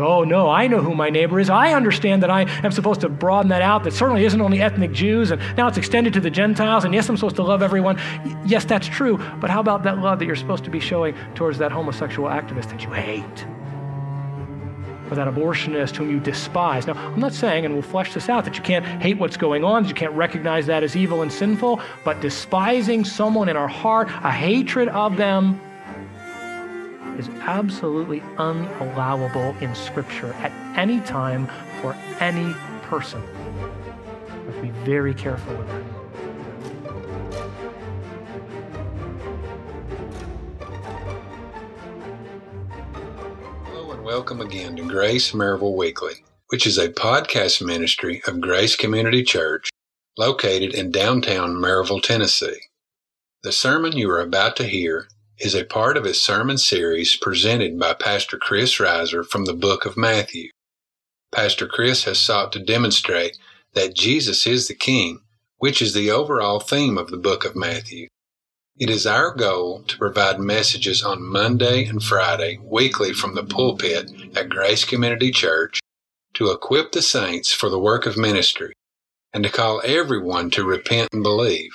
Oh, no, I know who my neighbor is. I understand that I am supposed to broaden that out. That certainly isn't only ethnic Jews, and now it's extended to the Gentiles. And yes, I'm supposed to love everyone. Yes, that's true. But how about that love that you're supposed to be showing towards that homosexual activist that you hate? Or that abortionist whom you despise. Now, I'm not saying, and we'll flesh this out, that you can't hate what's going on, that you can't recognize that as evil and sinful, but despising someone in our heart, a hatred of them, is absolutely unallowable in Scripture at any time for any person. To be very careful with that. Hello and welcome again to Grace Maryville Weekly, which is a podcast ministry of Grace Community Church located in downtown Maryville, Tennessee. The sermon you are about to hear is a part of a sermon series presented by Pastor Chris Reiser from the book of Matthew. Pastor Chris has sought to demonstrate that Jesus is the King, which is the overall theme of the book of Matthew. It is our goal to provide messages on Monday and Friday weekly from the pulpit at Grace Community Church to equip the saints for the work of ministry and to call everyone to repent and believe.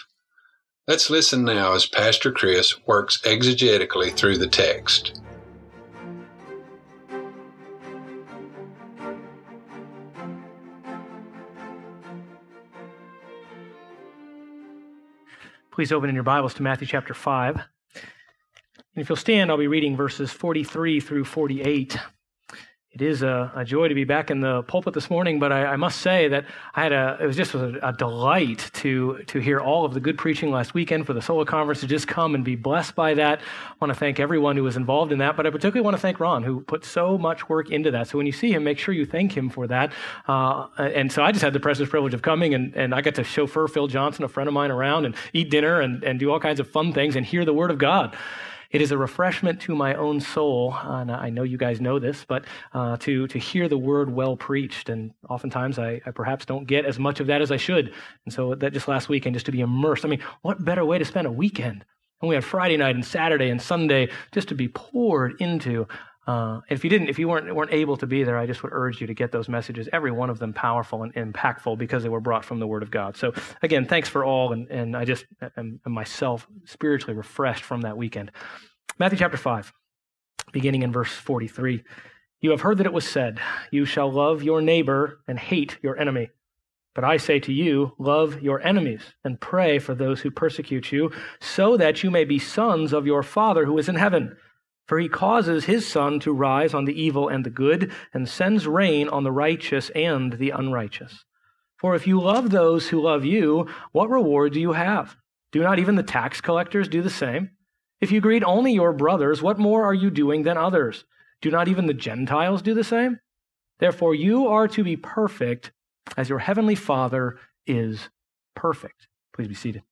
Let's listen now as Pastor Chris works exegetically through the text. Please open in your Bibles to Matthew chapter 5. And if you'll stand, I'll be reading verses 43 through 48. It is a, a, joy to be back in the pulpit this morning, but I, I must say that I had a, it was just a, a, delight to, to hear all of the good preaching last weekend for the Sola Conference, to just come and be blessed by that. I want to thank everyone who was involved in that, but I particularly want to thank Ron, who put so much work into that. So when you see him, make sure you thank him for that. Uh, and so I just had the precious privilege of coming, and, and I got to chauffeur Phil Johnson, a friend of mine, around and eat dinner and, and do all kinds of fun things and hear the Word of God. It is a refreshment to my own soul, and I know you guys know this, but uh, to, to hear the word well preached. And oftentimes I, I, perhaps don't get as much of that as I should. And so that just last weekend, just to be immersed. I mean, what better way to spend a weekend? And we had Friday night and Saturday and Sunday just to be poured into. Uh, if you didn't, if you weren't weren't able to be there, I just would urge you to get those messages. Every one of them powerful and impactful because they were brought from the Word of God. So again, thanks for all, and and I just am, am myself spiritually refreshed from that weekend. Matthew chapter five, beginning in verse forty-three. You have heard that it was said, "You shall love your neighbor and hate your enemy." But I say to you, love your enemies and pray for those who persecute you, so that you may be sons of your Father who is in heaven. For he causes his sun to rise on the evil and the good, and sends rain on the righteous and the unrighteous. For if you love those who love you, what reward do you have? Do not even the tax collectors do the same? If you greet only your brothers, what more are you doing than others? Do not even the Gentiles do the same? Therefore, you are to be perfect as your heavenly Father is perfect. Please be seated.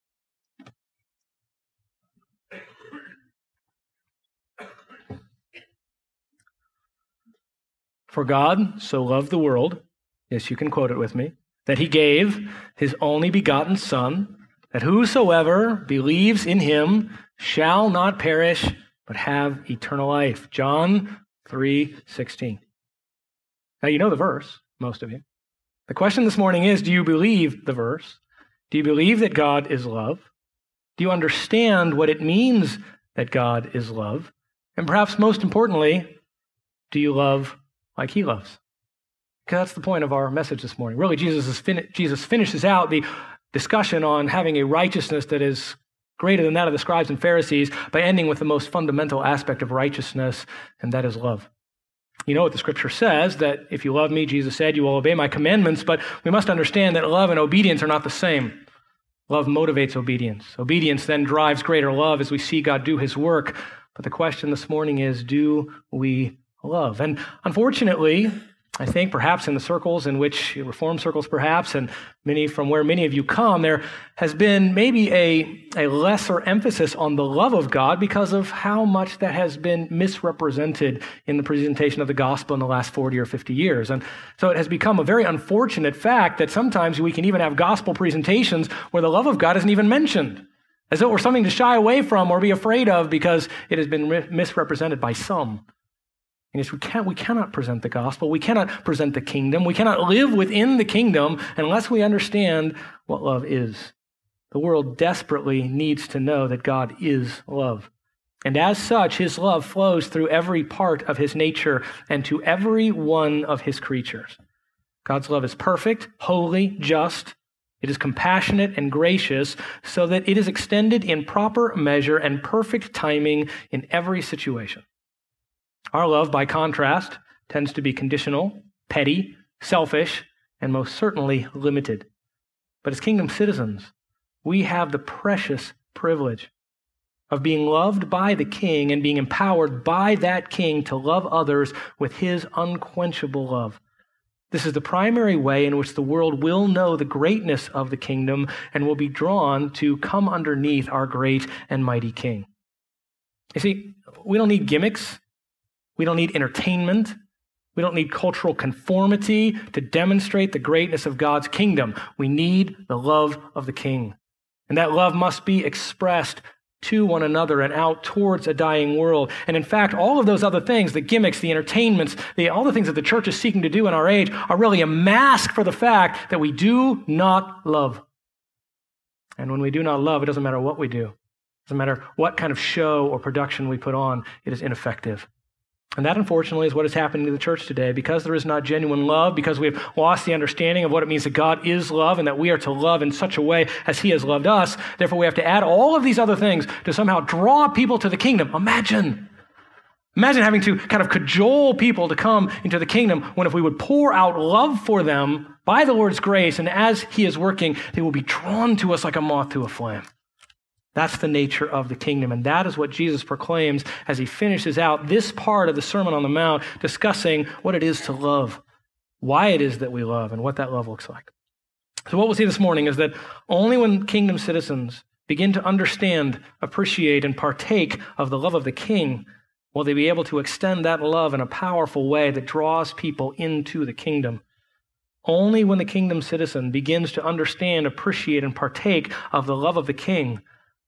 For God so loved the world, yes, you can quote it with me, that he gave his only begotten Son, that whosoever believes in him shall not perish, but have eternal life. John 3 16. Now, you know the verse, most of you. The question this morning is do you believe the verse? Do you believe that God is love? Do you understand what it means that God is love? And perhaps most importantly, do you love like he loves. Because that's the point of our message this morning. Really, Jesus, fin- Jesus finishes out the discussion on having a righteousness that is greater than that of the scribes and Pharisees by ending with the most fundamental aspect of righteousness, and that is love. You know what the scripture says that if you love me, Jesus said, you will obey my commandments, but we must understand that love and obedience are not the same. Love motivates obedience. Obedience then drives greater love as we see God do his work. But the question this morning is do we love. And unfortunately, I think perhaps in the circles in which, reform circles perhaps, and many from where many of you come, there has been maybe a, a lesser emphasis on the love of God because of how much that has been misrepresented in the presentation of the gospel in the last 40 or 50 years. And so it has become a very unfortunate fact that sometimes we can even have gospel presentations where the love of God isn't even mentioned, as though it were something to shy away from or be afraid of because it has been misrepresented by some And yes, we, can't, we cannot present the gospel. We cannot present the kingdom. We cannot live within the kingdom unless we understand what love is. The world desperately needs to know that God is love. And as such, his love flows through every part of his nature and to every one of his creatures. God's love is perfect, holy, just. It is compassionate and gracious, so that it is extended in proper measure and perfect timing in every situation. Our love, by contrast, tends to be conditional, petty, selfish, and most certainly limited. But as kingdom citizens, we have the precious privilege of being loved by the king and being empowered by that king to love others with his unquenchable love. This is the primary way in which the world will know the greatness of the kingdom and will be drawn to come underneath our great and mighty king. You see, we don't need gimmicks. We don't need entertainment. We don't need cultural conformity to demonstrate the greatness of God's kingdom. We need the love of the king. And that love must be expressed to one another and out towards a dying world. And in fact, all of those other things, the gimmicks, the entertainments, the, all the things that the church is seeking to do in our age, are really a mask for the fact that we do not love. And when we do not love, it doesn't matter what we do. It doesn't matter what kind of show or production we put on, it is ineffective. And that, unfortunately, is what is happening to the church today. Because there is not genuine love, because we have lost the understanding of what it means that God is love and that we are to love in such a way as He has loved us, therefore we have to add all of these other things to somehow draw people to the kingdom. Imagine. Imagine having to kind of cajole people to come into the kingdom when if we would pour out love for them by the Lord's grace and as He is working, they will be drawn to us like a moth to a flame. That's the nature of the kingdom. And that is what Jesus proclaims as he finishes out this part of the Sermon on the Mount, discussing what it is to love, why it is that we love, and what that love looks like. So, what we'll see this morning is that only when kingdom citizens begin to understand, appreciate, and partake of the love of the king will they be able to extend that love in a powerful way that draws people into the kingdom. Only when the kingdom citizen begins to understand, appreciate, and partake of the love of the king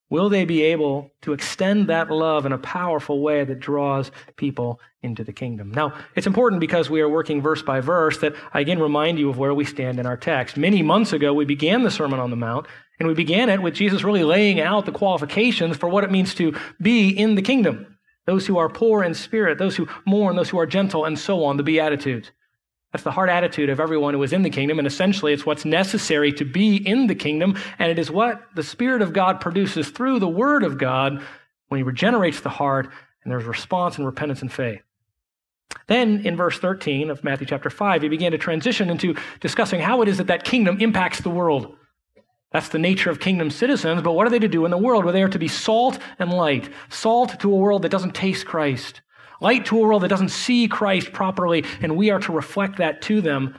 Will they be able to extend that love in a powerful way that draws people into the kingdom? Now, it's important because we are working verse by verse that I again remind you of where we stand in our text. Many months ago, we began the Sermon on the Mount, and we began it with Jesus really laying out the qualifications for what it means to be in the kingdom. Those who are poor in spirit, those who mourn, those who are gentle, and so on, the Beatitudes. That's the heart attitude of everyone who is in the kingdom, and essentially it's what's necessary to be in the kingdom, and it is what the Spirit of God produces through the Word of God when He regenerates the heart, and there's response and repentance and faith. Then in verse 13 of Matthew chapter 5, he began to transition into discussing how it is that that kingdom impacts the world. That's the nature of kingdom citizens, but what are they to do in the world? Well, they are to be salt and light. Salt to a world that doesn't taste Christ light to a world that doesn't see Christ properly, and we are to reflect that to them.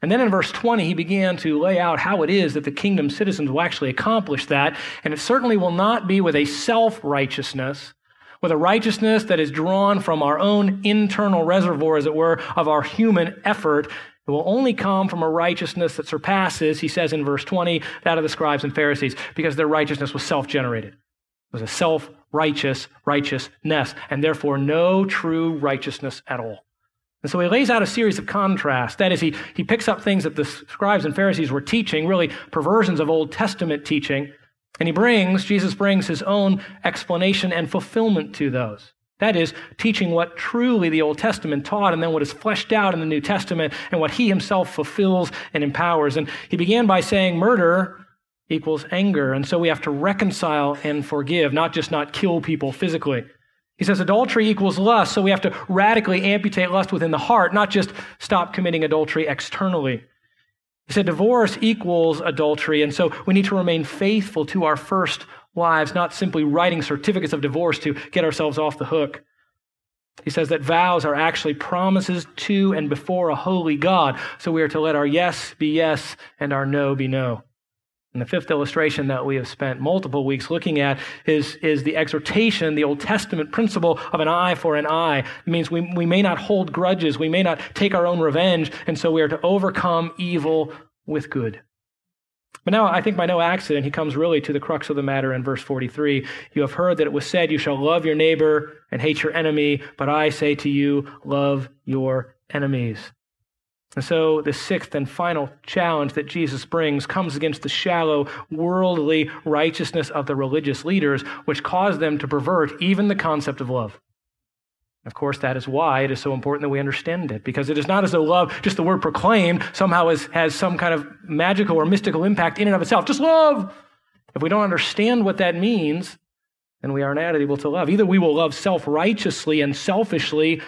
And then in verse 20, he began to lay out how it is that the kingdom citizens will actually accomplish that. And it certainly will not be with a self righteousness, with a righteousness that is drawn from our own internal reservoir, as it were, of our human effort. It will only come from a righteousness that surpasses, he says in verse 20, that of the scribes and Pharisees, because their righteousness was self generated. Was a self righteous righteousness, and therefore no true righteousness at all. And so he lays out a series of contrasts. That is, he, he picks up things that the scribes and Pharisees were teaching, really perversions of Old Testament teaching, and he brings, Jesus brings his own explanation and fulfillment to those. That is, teaching what truly the Old Testament taught and then what is fleshed out in the New Testament and what he himself fulfills and empowers. And he began by saying murder equals anger. And so we have to reconcile and forgive, not just not kill people physically. He says adultery equals lust, so we have to radically amputate lust within the heart, not just stop committing adultery externally. He said divorce equals adultery, and so we need to remain faithful to our first wives, not simply writing certificates of divorce to get ourselves off the hook. He says that vows are actually promises to and before a holy God, so we are to let our yes be yes and our no be no. And the fifth illustration that we have spent multiple weeks looking at is, is the exhortation, the Old Testament principle of an eye for an eye. It means we, we may not hold grudges, we may not take our own revenge, and so we are to overcome evil with good. But now I think by no accident, he comes really to the crux of the matter in verse 43. You have heard that it was said, You shall love your neighbor and hate your enemy, but I say to you, love your enemies. And so the sixth and final challenge that Jesus brings comes against the shallow, worldly righteousness of the religious leaders, which caused them to pervert even the concept of love. Of course, that is why it is so important that we understand it, because it is not as though love, just the word proclaimed, somehow is, has some kind of magical or mystical impact in and of itself. Just love! If we don't understand what that means, then we are not able to love. Either we will love self righteously and selfishly,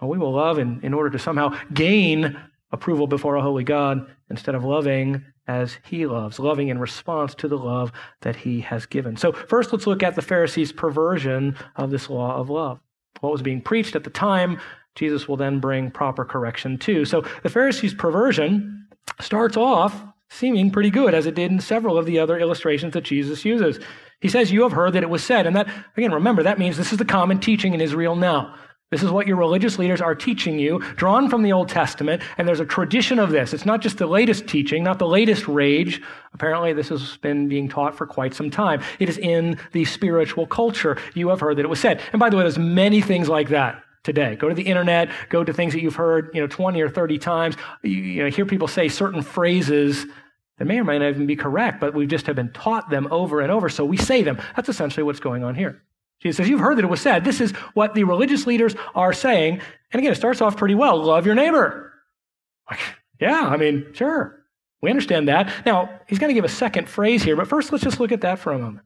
or we will love in, in order to somehow gain approval before a holy God instead of loving as he loves, loving in response to the love that he has given. So, first, let's look at the Pharisees' perversion of this law of love what was being preached at the time, Jesus will then bring proper correction to. So the Pharisees' perversion starts off seeming pretty good, as it did in several of the other illustrations that Jesus uses. He says, You have heard that it was said. And that, again, remember, that means this is the common teaching in Israel now. This is what your religious leaders are teaching you, drawn from the Old Testament, and there's a tradition of this. It's not just the latest teaching, not the latest rage. Apparently, this has been being taught for quite some time. It is in the spiritual culture. You have heard that it was said. And by the way, there's many things like that today. Go to the internet, go to things that you've heard, you know, 20 or 30 times. You, you know, hear people say certain phrases that may or may not even be correct, but we just have been taught them over and over, so we say them. That's essentially what's going on here. Jesus says, You've heard that it was said. This is what the religious leaders are saying. And again, it starts off pretty well love your neighbor. Like, yeah, I mean, sure. We understand that. Now, he's going to give a second phrase here, but first let's just look at that for a moment.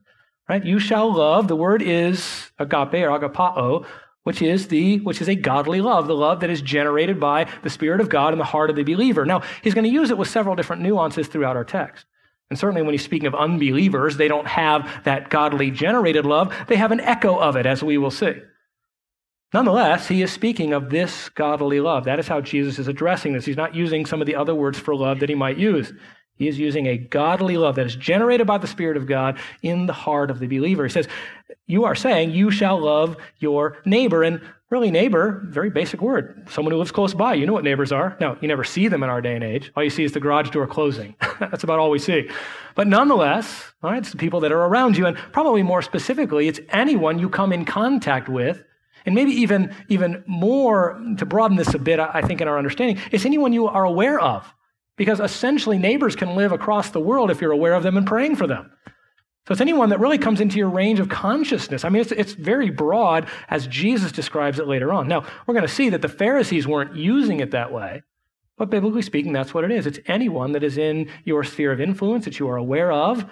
Right? You shall love. The word is agape or agapao, which is the which is a godly love, the love that is generated by the Spirit of God in the heart of the believer. Now, he's going to use it with several different nuances throughout our text. And certainly when he's speaking of unbelievers, they don't have that godly generated love. They have an echo of it, as we will see. Nonetheless, he is speaking of this godly love. That is how Jesus is addressing this. He's not using some of the other words for love that he might use. He is using a godly love that is generated by the Spirit of God in the heart of the believer. He says, You are saying, You shall love your neighbor. And really, neighbor, very basic word. Someone who lives close by. You know what neighbors are. Now, you never see them in our day and age. All you see is the garage door closing. That's about all we see. But nonetheless, all right, it's the people that are around you. And probably more specifically, it's anyone you come in contact with. And maybe even, even more, to broaden this a bit, I think, in our understanding, it's anyone you are aware of. Because essentially, neighbors can live across the world if you're aware of them and praying for them. So it's anyone that really comes into your range of consciousness. I mean, it's, it's very broad as Jesus describes it later on. Now, we're going to see that the Pharisees weren't using it that way, but biblically speaking, that's what it is. It's anyone that is in your sphere of influence that you are aware of,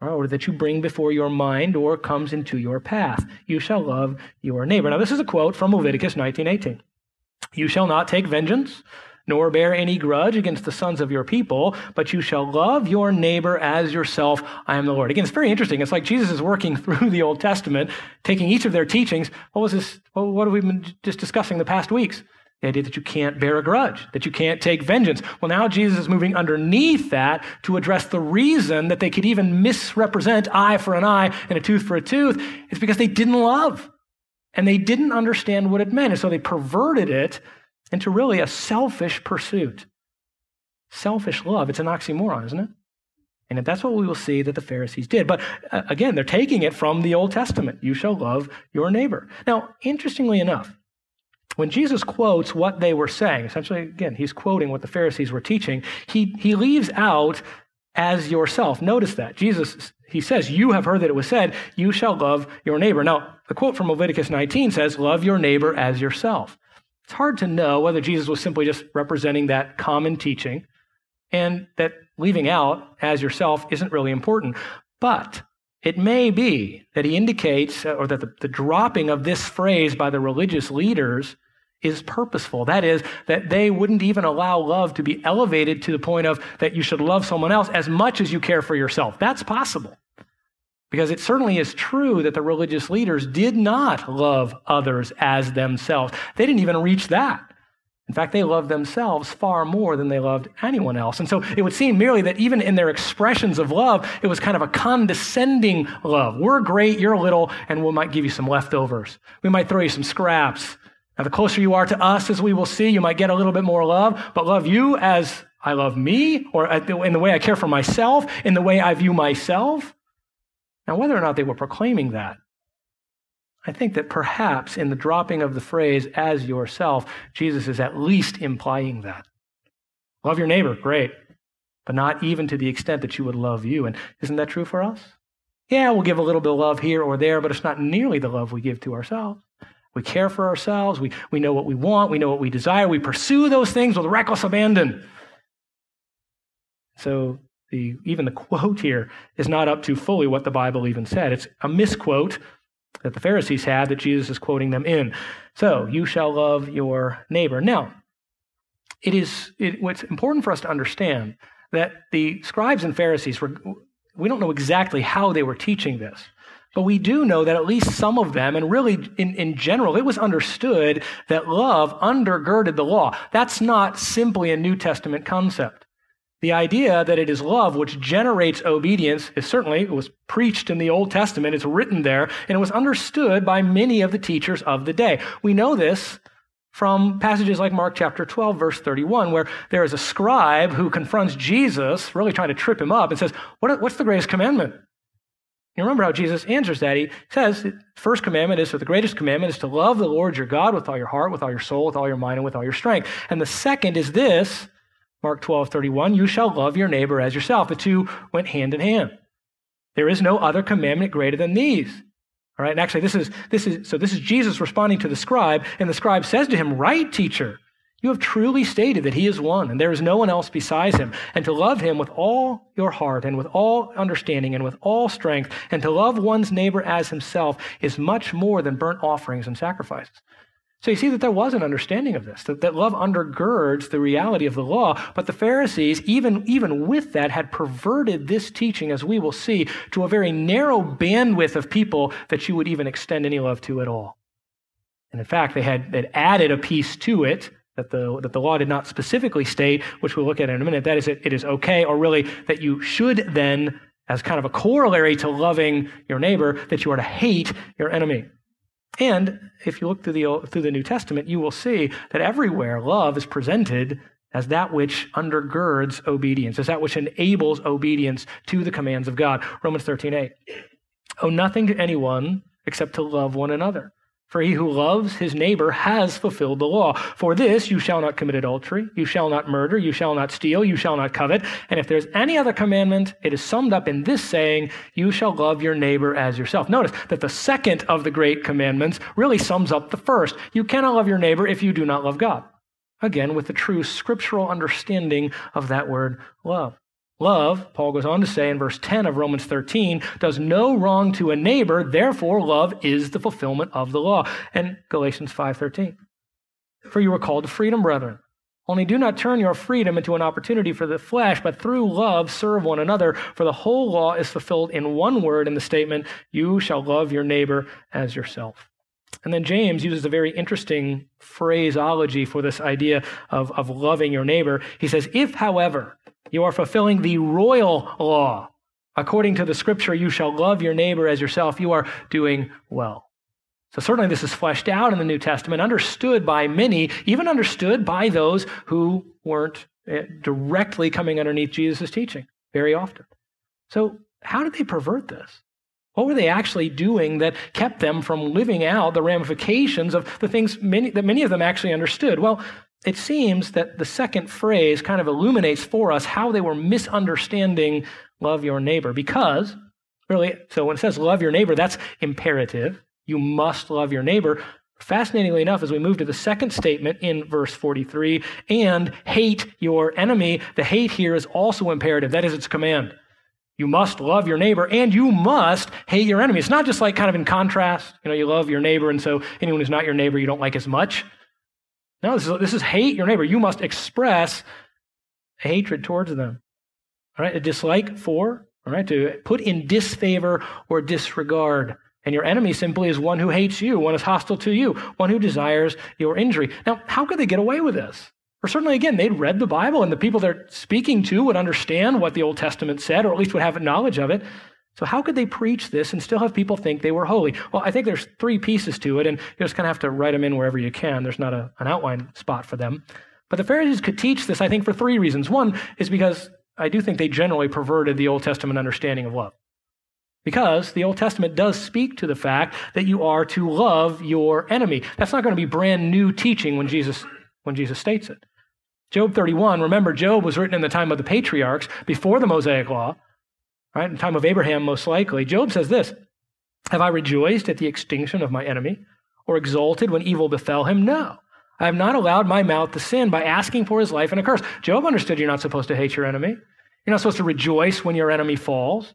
uh, or that you bring before your mind or comes into your path. You shall love your neighbor. Now, this is a quote from Leviticus 19:18. You shall not take vengeance nor bear any grudge against the sons of your people, but you shall love your neighbor as yourself. I am the Lord. Again, it's very interesting. It's like Jesus is working through the Old Testament, taking each of their teachings. What was this? What have we been just discussing the past weeks? The idea that you can't bear a grudge, that you can't take vengeance. Well, now Jesus is moving underneath that to address the reason that they could even misrepresent eye for an eye and a tooth for a tooth. It's because they didn't love and they didn't understand what it meant. And so they perverted it into really a selfish pursuit. Selfish love. It's an oxymoron, isn't it? And that's what we will see that the Pharisees did. But uh, again, they're taking it from the Old Testament. You shall love your neighbor. Now, interestingly enough, when Jesus quotes what they were saying, essentially, again, he's quoting what the Pharisees were teaching, he, he leaves out as yourself. Notice that. Jesus, he says, You have heard that it was said, You shall love your neighbor. Now, the quote from Leviticus 19 says, Love your neighbor as yourself. It's hard to know whether Jesus was simply just representing that common teaching and that leaving out as yourself isn't really important. But it may be that he indicates, or that the, the, dropping of this phrase by the religious leaders is purposeful. That is, that they wouldn't even allow love to be elevated to the point of that you should love someone else as much as you care for yourself. That's possible. Because it certainly is true that the religious leaders did not love others as themselves. They didn't even reach that. In fact, they loved themselves far more than they loved anyone else. And so it would seem merely that even in their expressions of love, it was kind of a condescending love. We're great, you're little, and we might give you some leftovers. We might throw you some scraps. Now, the closer you are to us, as we will see, you might get a little bit more love, but love you as I love me, or in the way I care for myself, in the way I view myself. Now, whether or not they were proclaiming that, I think that perhaps in the dropping of the phrase as yourself, Jesus is at least implying that. Love your neighbor, great, but not even to the extent that you would love you. And isn't that true for us? Yeah, we'll give a little bit of love here or there, but it's not nearly the love we give to ourselves. We care for ourselves. We, we know what we want. We know what we desire. We pursue those things with reckless abandon. So the, even the quote here is not up to fully what the Bible even said. It's a misquote that the Pharisees had that Jesus is quoting them in. So, you shall love your neighbor. Now, it is it, what's important for us to understand that the scribes and Pharisees were, we don't know exactly how they were teaching this. But we do know that at least some of them, and really in, in general, it was understood that love undergirded the law. That's not simply a New Testament concept. The idea that it is love which generates obedience is certainly, it was preached in the Old Testament, it's written there, and it was understood by many of the teachers of the day. We know this from passages like Mark chapter 12, verse 31, where there is a scribe who confronts Jesus, really trying to trip him up, and says, what, What's the greatest commandment? You remember how Jesus answers that. He says, first commandment is, or the greatest commandment is to love the Lord your God with all your heart, with all your soul, with all your mind, and with all your strength. And the second is this, Mark 12, 31, you shall love your neighbor as yourself. The two went hand in hand. There is no other commandment greater than these. All right, and actually, this is, this is, so this is Jesus responding to the scribe, and the scribe says to him, Right, teacher, you have truly stated that he is one, and there is no one else besides him, and to love him with all your heart, and with all understanding, and with all strength, and to love one's neighbor as himself is much more than burnt offerings and sacrifices. So you see that there was an understanding of this, that, that love undergirds the reality of the law. But the Pharisees, even, even with that, had perverted this teaching, as we will see, to a very narrow bandwidth of people that you would even extend any love to at all. And in fact, they had, added a piece to it that the, that the law did not specifically state, which we'll look at in a minute. That is, it, it is okay, or really that you should then, as kind of a corollary to loving your neighbor, that you are to hate your enemy. And if you look through the, through the New Testament, you will see that everywhere love is presented as that which undergirds obedience, as that which enables obedience to the commands of God. Romans 13, 8. Owe nothing to anyone except to love one another. For he who loves his neighbor has fulfilled the law. For this, you shall not commit adultery, you shall not murder, you shall not steal, you shall not covet. And if there's any other commandment, it is summed up in this saying, you shall love your neighbor as yourself. Notice that the second of the great commandments really sums up the first. You cannot love your neighbor if you do not love God. Again, with the true scriptural understanding of that word love. Love, Paul goes on to say in verse 10 of Romans 13, does no wrong to a neighbor, therefore love is the fulfillment of the law. And Galatians 5:13. For you were called to freedom, brethren. Only do not turn your freedom into an opportunity for the flesh, but through love serve one another. For the whole law is fulfilled in one word in the statement, You shall love your neighbor as yourself. And then James uses a very interesting phraseology for this idea of, of loving your neighbor. He says, If, however, you are fulfilling the royal law. According to the scripture, you shall love your neighbor as yourself. You are doing well. So, certainly, this is fleshed out in the New Testament, understood by many, even understood by those who weren't eh, directly coming underneath Jesus' teaching very often. So, how did they pervert this? What were they actually doing that kept them from living out the ramifications of the things many, that many of them actually understood? Well, it seems that the second phrase kind of illuminates for us how they were misunderstanding love your neighbor. Because, really, so when it says love your neighbor, that's imperative. You must love your neighbor. Fascinatingly enough, as we move to the second statement in verse 43, and hate your enemy, the hate here is also imperative. That is its command. You must love your neighbor and you must hate your enemy. It's not just like kind of in contrast. You know, you love your neighbor, and so anyone who's not your neighbor you don't like as much. No, this is, this is hate your neighbor. You must express hatred towards them. All right, a dislike for, all right, to put in disfavor or disregard. And your enemy simply is one who hates you, one is hostile to you, one who desires your injury. Now, how could they get away with this? Or certainly, again, they'd read the Bible, and the people they're speaking to would understand what the Old Testament said, or at least would have knowledge of it. So, how could they preach this and still have people think they were holy? Well, I think there's three pieces to it, and you just kind of have to write them in wherever you can. There's not a, an outline spot for them. But the Pharisees could teach this, I think, for three reasons. One is because I do think they generally perverted the Old Testament understanding of love. Because the Old Testament does speak to the fact that you are to love your enemy. That's not going to be brand new teaching when Jesus, when Jesus states it. Job 31, remember, Job was written in the time of the patriarchs, before the Mosaic Law, right? In the time of Abraham, most likely. Job says this Have I rejoiced at the extinction of my enemy, or exulted when evil befell him? No. I have not allowed my mouth to sin by asking for his life and a curse. Job understood you're not supposed to hate your enemy. You're not supposed to rejoice when your enemy falls.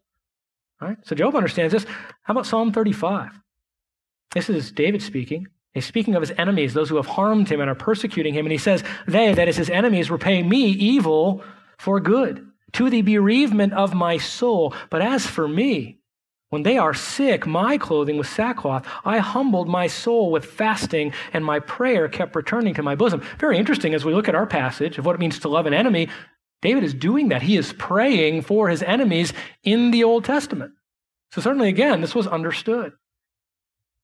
Right? So Job understands this. How about Psalm 35? This is David speaking. He's speaking of his enemies, those who have harmed him and are persecuting him. And he says, They, that is his enemies, repay me evil for good, to the bereavement of my soul. But as for me, when they are sick, my clothing was sackcloth. I humbled my soul with fasting, and my prayer kept returning to my bosom. Very interesting as we look at our passage of what it means to love an enemy. David is doing that. He is praying for his enemies in the Old Testament. So, certainly, again, this was understood.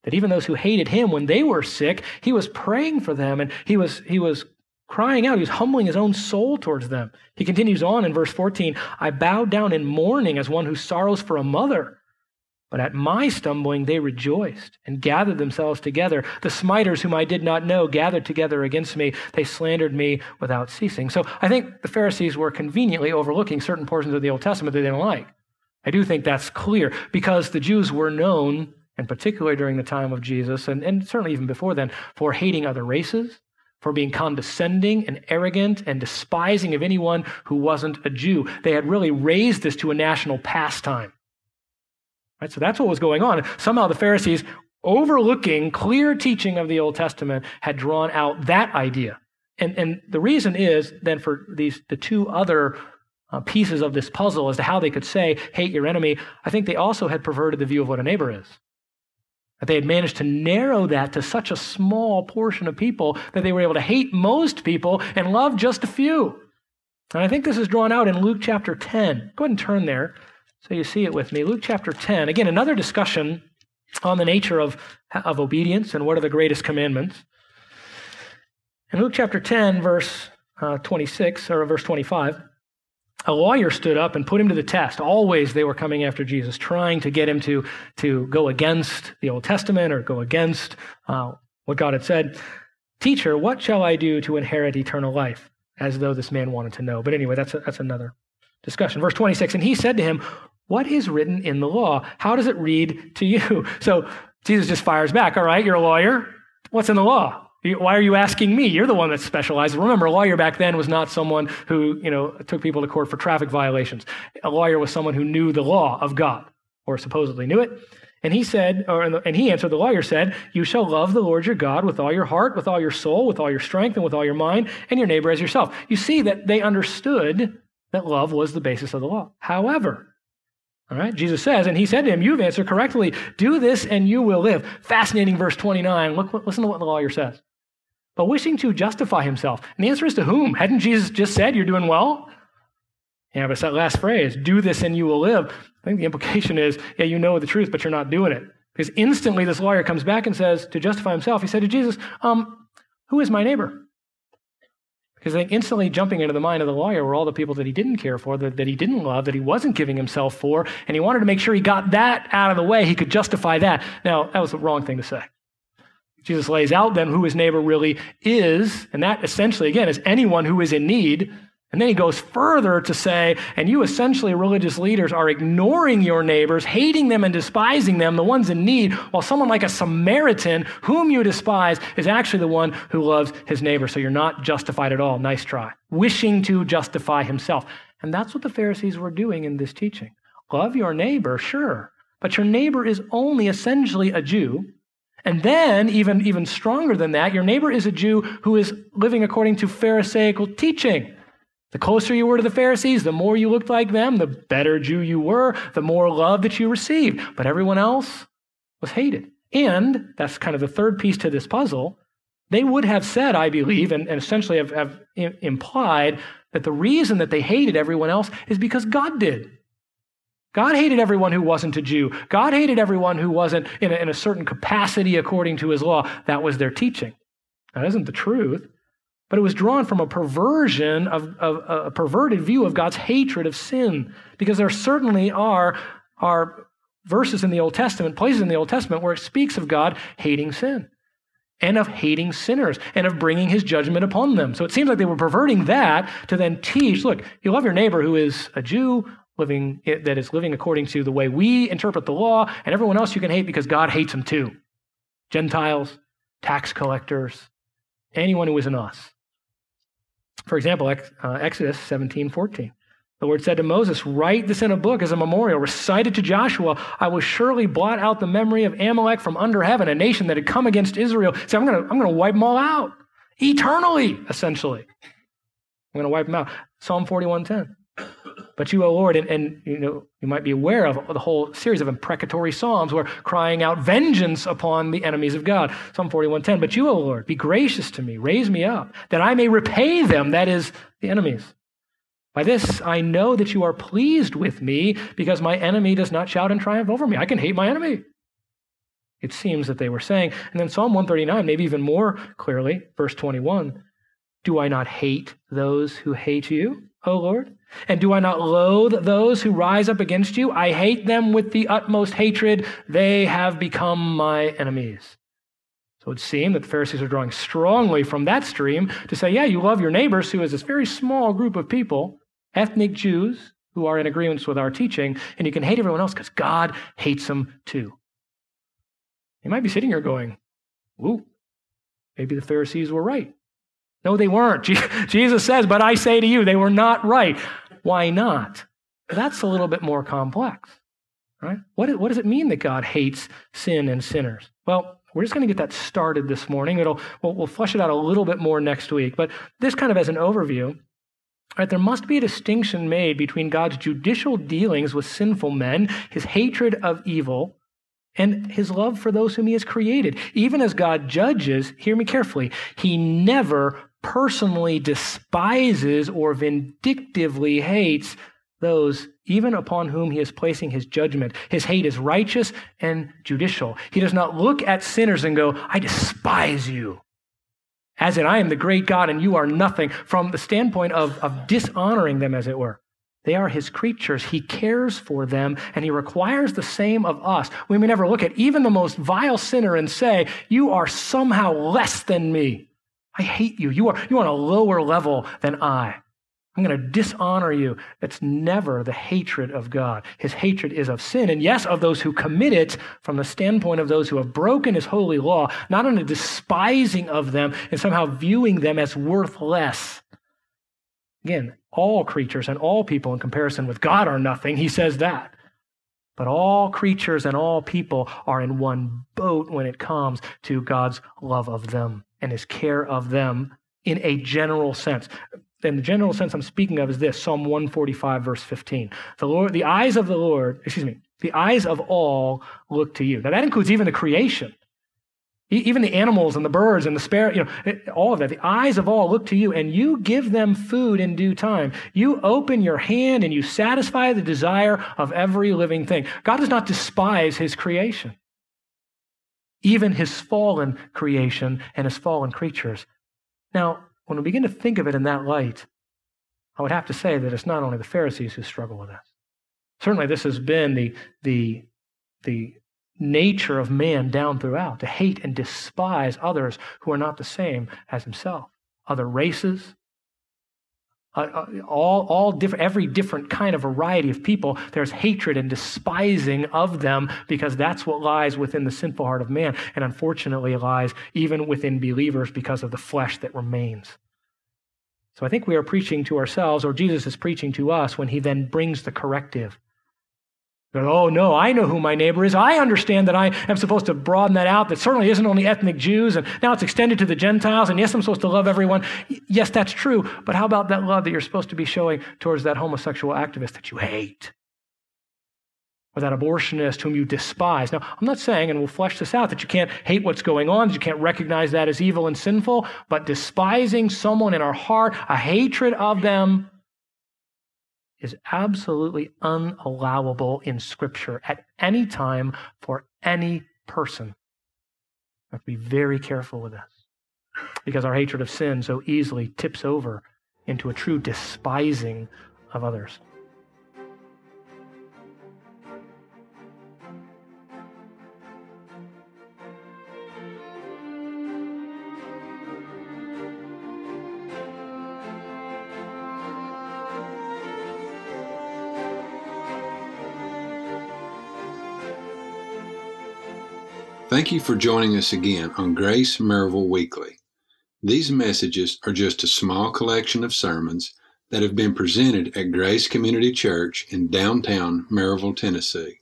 That even those who hated him when they were sick, he was praying for them and he was, he was crying out. He was humbling his own soul towards them. He continues on in verse 14 I bowed down in mourning as one who sorrows for a mother. But at my stumbling they rejoiced and gathered themselves together. The smiters whom I did not know gathered together against me. They slandered me without ceasing. So I think the Pharisees were conveniently overlooking certain portions of the Old Testament that they didn't like. I do think that's clear because the Jews were known, and particularly during the time of Jesus, and, and certainly even before then, for hating other races, for being condescending and arrogant and despising of anyone who wasn't a Jew. They had really raised this to a national pastime. Right? So that's what was going on. Somehow the Pharisees, overlooking clear teaching of the Old Testament, had drawn out that idea. And, and the reason is then for these the two other uh, pieces of this puzzle as to how they could say, hate your enemy, I think they also had perverted the view of what a neighbor is. That they had managed to narrow that to such a small portion of people that they were able to hate most people and love just a few. And I think this is drawn out in Luke chapter 10. Go ahead and turn there. So you see it with me. Luke chapter 10. Again, another discussion on the nature of, of obedience and what are the greatest commandments. In Luke chapter 10, verse uh, 26, or verse 25, a lawyer stood up and put him to the test. Always they were coming after Jesus, trying to get him to, to go against the Old Testament or go against uh, what God had said. Teacher, what shall I do to inherit eternal life? As though this man wanted to know. But anyway, that's, a, that's another discussion. Verse 26, and he said to him, what is written in the law? How does it read to you? So Jesus just fires back. All right, you're a lawyer. What's in the law? Why are you asking me? You're the one that specializes. Remember, a lawyer back then was not someone who, you know, took people to court for traffic violations. A lawyer was someone who knew the law of God, or supposedly knew it. And he said, or, and he answered, the lawyer said, You shall love the Lord your God with all your heart, with all your soul, with all your strength, and with all your mind, and your neighbor as yourself. You see that they understood that love was the basis of the law. However, all right, Jesus says, and he said to him, You've answered correctly. Do this and you will live. Fascinating verse 29. Look, listen to what the lawyer says. But wishing to justify himself. And the answer is to whom? Hadn't Jesus just said, You're doing well? Yeah, but it's that last phrase, do this and you will live. I think the implication is, yeah, you know the truth, but you're not doing it. Because instantly this lawyer comes back and says, to justify himself, he said to Jesus, um, Who is my neighbor? Because I think instantly jumping into the mind of the lawyer were all the people that he didn't care for, that, that he didn't love, that he wasn't giving himself for, and he wanted to make sure he got that out of the way. He could justify that. Now, that was the wrong thing to say. Jesus lays out then who his neighbor really is, and that essentially, again, is anyone who is in need and then he goes further to say, and you essentially, religious leaders, are ignoring your neighbors, hating them and despising them, the ones in need, while someone like a Samaritan, whom you despise, is actually the one who loves his neighbor. So you're not justified at all. Nice try. Wishing to justify himself. And that's what the Pharisees were doing in this teaching. Love your neighbor, sure, but your neighbor is only essentially a Jew. And then, even, even stronger than that, your neighbor is a Jew who is living according to Pharisaical teaching. The closer you were to the Pharisees, the more you looked like them, the better Jew you were, the more love that you received. But everyone else was hated. And that's kind of the third piece to this puzzle. They would have said, I believe, and, and essentially have, have implied that the reason that they hated everyone else is because God did. God hated everyone who wasn't a Jew. God hated everyone who wasn't in a, in a certain capacity according to his law. That was their teaching. That isn't the truth. but it was drawn from a perversion of, of, a perverted view of God's hatred of sin, because there certainly are, are verses in the Old Testament, places in the Old Testament where it speaks of God hating sin and of hating sinners and of bringing his judgment upon them. So it seems like they were perverting that to then teach, look, you love your neighbor who is a Jew living that is living according to the way we interpret the law, and everyone else you can hate because God hates them too. Gentiles, tax collectors, anyone who isn't us. For example, uh, Exodus 17, 14. The Lord said to Moses, Write this in a book as a memorial, recite it to Joshua. I will surely blot out the memory of Amalek from under heaven, a nation that had come against Israel. So I'm going to I'm going to wipe them all out eternally, essentially. I'm going to wipe them out. Psalm 41:10. But you, O Lord, and, and, you know, you might be aware of the whole series of imprecatory psalms where crying out vengeance upon the enemies of God. Psalm 41:10. But you, O Lord, be gracious to me, raise me up, that I may repay them, that is, the enemies. By this I know that you are pleased with me, because my enemy does not shout in triumph over me. I can hate my enemy. It seems that they were saying. And then Psalm 139, maybe even more clearly, verse 21 Do I not hate those who hate you, O Lord? And do I not loathe those who rise up against you? I hate them with the utmost hatred. They have become my enemies. So it would seem that the Pharisees are drawing strongly from that stream to say, yeah, you love your neighbors, who is this very small group of people, ethnic Jews who are in agreement with our teaching, and you can hate everyone else because God hates them too. You might be sitting here going, Ooh, maybe the Pharisees were right. No, they weren't. Jesus says, but I say to you, they were not right. Why not? That's a little bit more complex, right? What, what does it mean that God hates sin and sinners? Well, we're just going to get that started this morning. It'll, we'll, we'll it out a little bit more next week. But this kind of as an overview, Right, there must be a distinction made between God's judicial dealings with sinful men, his hatred of evil, and his love for those whom he has created. Even as God judges, hear me carefully, he never personally despises or vindictively hates those even upon whom he is placing his judgment. His hate is righteous and judicial. He does not look at sinners and go, I despise you. As in, I am the great God and you are nothing, from the standpoint of, of dishonoring them, as it were. They are his creatures. He cares for them and he requires the same of us. We may never look at even the most vile sinner and say, You are somehow less than me. I hate you. You are, you are on a lower level than I. I'm going to dishonor you. That's never the hatred of God. His hatred is of sin, and yes, of those who commit it from the standpoint of those who have broken his holy law, not in a despising of them and somehow viewing them as worthless. Again, all creatures and all people in comparison with God are nothing. He says that. But all creatures and all people are in one boat when it comes to God's love of them and his care of them in a general sense. And the general sense I'm speaking of is this Psalm 145, verse 15. The Lord, the eyes of the Lord, excuse me, the eyes of all look to you. Now that includes even the creation. Even the animals and the birds and the sparrow, you know, eh, all of that. The eyes of all look to you, and you give them food in due time. You open your hand and you satisfy the desire of every living thing. God does not despise his creation, even his fallen creation and his fallen creatures. Now, when we begin to think of it in that light, I would have to say that it's not only the Pharisees who struggle with this. Certainly, this has been the, the, the nature of man down throughout to hate and despise others who are not the same as himself, other races, uh, uh, all, all different, every different kind of variety of people, there's hatred and despising of them because that's what lies within the sinful heart of man, and unfortunately lies even within believers because of the flesh that remains. So I think we are preaching to ourselves, or Jesus is preaching to us when he then brings the corrective. Oh, no, I know who my neighbor is. I understand that I am supposed to broaden that out. That certainly isn't only ethnic Jews, and now it's extended to the Gentiles. And yes, I'm supposed to love everyone. Yes, that's true. But how about that love that you're supposed to be showing towards that homosexual activist that you hate? Or that abortionist whom you despise. Now, I'm not saying, and we'll flesh this out, that you can't hate what's going on, that you can't recognize that as evil and sinful, but despising someone in our heart, a hatred of them, is absolutely unallowable in Scripture at any time for any person. We have to be very careful with this. because our hatred of sin so easily tips over into a true despising of others. Thank you for joining us again on Grace Maryville Weekly. These messages are just a small collection of sermons that have been presented at Grace Community Church in downtown Maryville, Tennessee.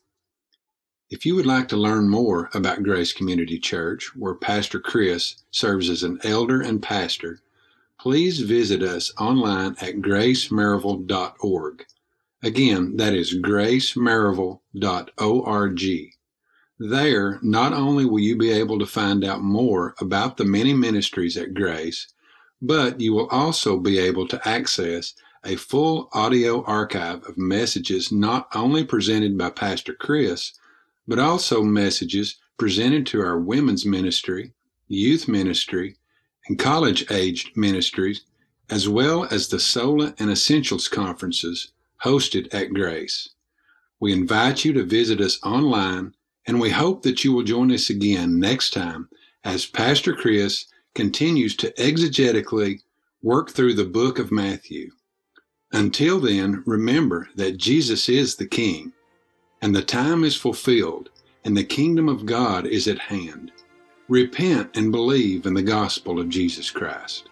If you would like to learn more about Grace Community Church, where Pastor Chris serves as an elder and pastor, please visit us online at gracemaryville.org. Again, that is gracemaryville.org. There, not only will you be able to find out more about the many ministries at Grace, but you will also be able to access a full audio archive of messages not only presented by Pastor Chris, but also messages presented to our women's ministry, youth ministry, and college aged ministries, as well as the Sola and Essentials conferences hosted at Grace. We invite you to visit us online and we hope that you will join us again next time as Pastor Chris continues to exegetically work through the book of Matthew. Until then, remember that Jesus is the King, and the time is fulfilled, and the kingdom of God is at hand. Repent and believe in the gospel of Jesus Christ.